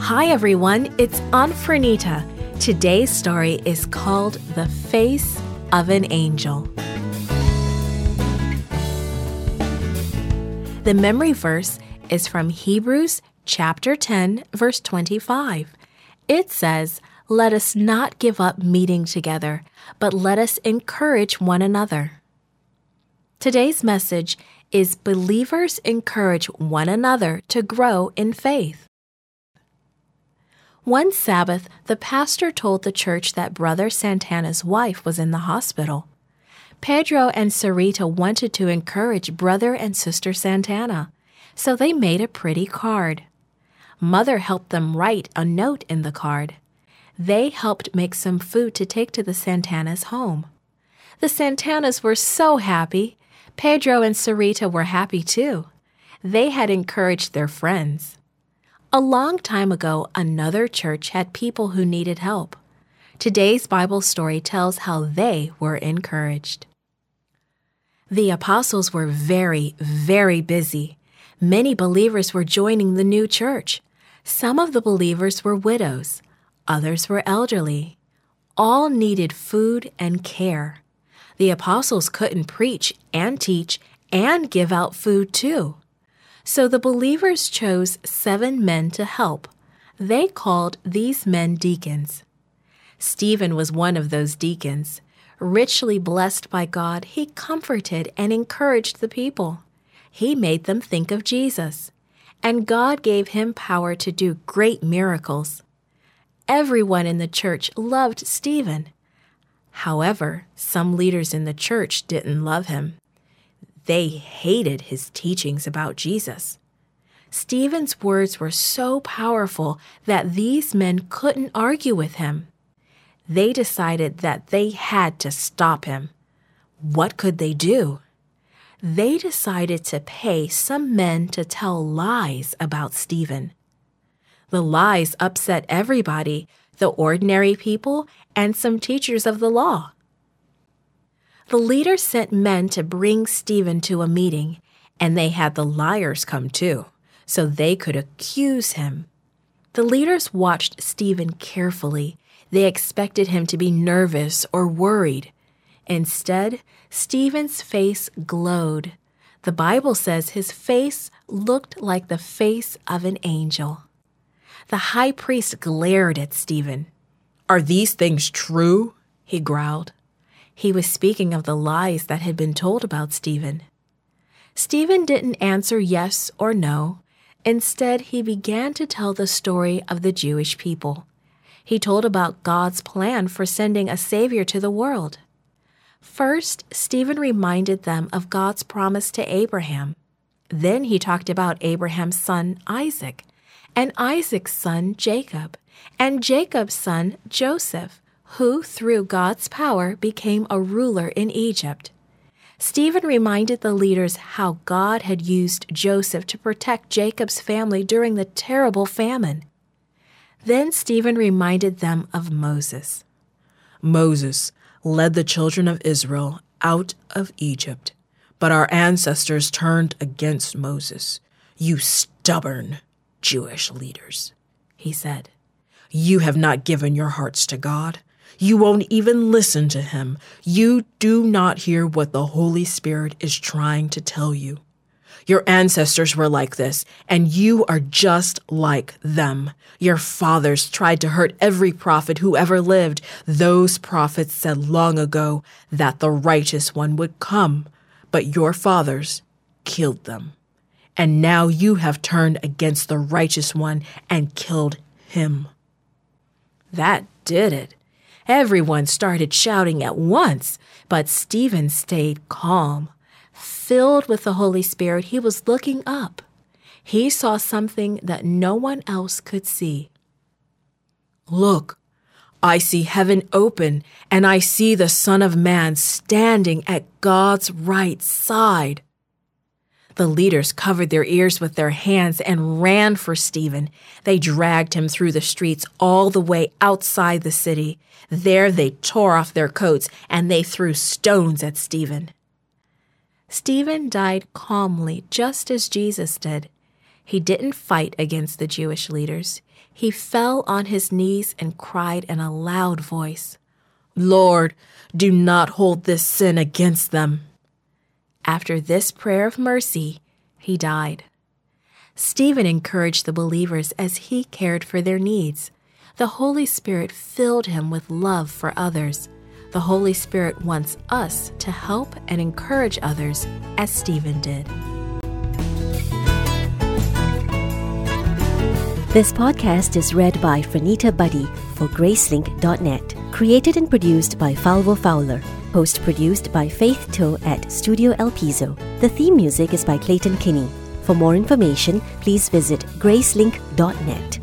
Hi everyone, it's Aunt Fernita. Today's story is called The Face of an Angel. The memory verse is from Hebrews chapter 10, verse 25. It says, Let us not give up meeting together, but let us encourage one another. Today's message is Believers encourage one another to grow in faith. One Sabbath, the pastor told the church that Brother Santana's wife was in the hospital. Pedro and Sarita wanted to encourage Brother and Sister Santana, so they made a pretty card. Mother helped them write a note in the card. They helped make some food to take to the Santanas' home. The Santanas were so happy. Pedro and Sarita were happy too. They had encouraged their friends. A long time ago, another church had people who needed help. Today's Bible story tells how they were encouraged. The apostles were very, very busy. Many believers were joining the new church. Some of the believers were widows, others were elderly. All needed food and care. The apostles couldn't preach and teach and give out food too. So the believers chose seven men to help. They called these men deacons. Stephen was one of those deacons. Richly blessed by God, he comforted and encouraged the people. He made them think of Jesus. And God gave him power to do great miracles. Everyone in the church loved Stephen. However, some leaders in the church didn't love him. They hated his teachings about Jesus. Stephen's words were so powerful that these men couldn't argue with him. They decided that they had to stop him. What could they do? They decided to pay some men to tell lies about Stephen. The lies upset everybody, the ordinary people, and some teachers of the law. The leader sent men to bring Stephen to a meeting, and they had the liars come too, so they could accuse him. The leaders watched Stephen carefully. They expected him to be nervous or worried. Instead, Stephen's face glowed. The Bible says his face looked like the face of an angel. The high priest glared at Stephen. Are these things true? he growled. He was speaking of the lies that had been told about Stephen. Stephen didn't answer yes or no. Instead, he began to tell the story of the Jewish people. He told about God's plan for sending a Savior to the world. First, Stephen reminded them of God's promise to Abraham. Then he talked about Abraham's son, Isaac, and Isaac's son, Jacob, and Jacob's son, Joseph, who, through God's power, became a ruler in Egypt. Stephen reminded the leaders how God had used Joseph to protect Jacob's family during the terrible famine. Then Stephen reminded them of Moses. Moses led the children of Israel out of Egypt, but our ancestors turned against Moses. You stubborn Jewish leaders, he said. You have not given your hearts to God. You won't even listen to him. You do not hear what the Holy Spirit is trying to tell you. Your ancestors were like this, and you are just like them. Your fathers tried to hurt every prophet who ever lived. Those prophets said long ago that the righteous one would come, but your fathers killed them. And now you have turned against the righteous one and killed him. That did it. Everyone started shouting at once, but Stephen stayed calm. Filled with the Holy Spirit, he was looking up. He saw something that no one else could see. Look, I see heaven open, and I see the Son of Man standing at God's right side. The leaders covered their ears with their hands and ran for Stephen. They dragged him through the streets all the way outside the city. There they tore off their coats and they threw stones at Stephen. Stephen died calmly, just as Jesus did. He didn't fight against the Jewish leaders. He fell on his knees and cried in a loud voice, Lord, do not hold this sin against them. After this prayer of mercy, he died. Stephen encouraged the believers as he cared for their needs. The Holy Spirit filled him with love for others. The Holy Spirit wants us to help and encourage others as Stephen did. This podcast is read by Franita Buddy for Gracelink.net. Created and produced by Falvo Fowler. Post produced by Faith Toe at Studio El Piso. The theme music is by Clayton Kinney. For more information, please visit Gracelink.net.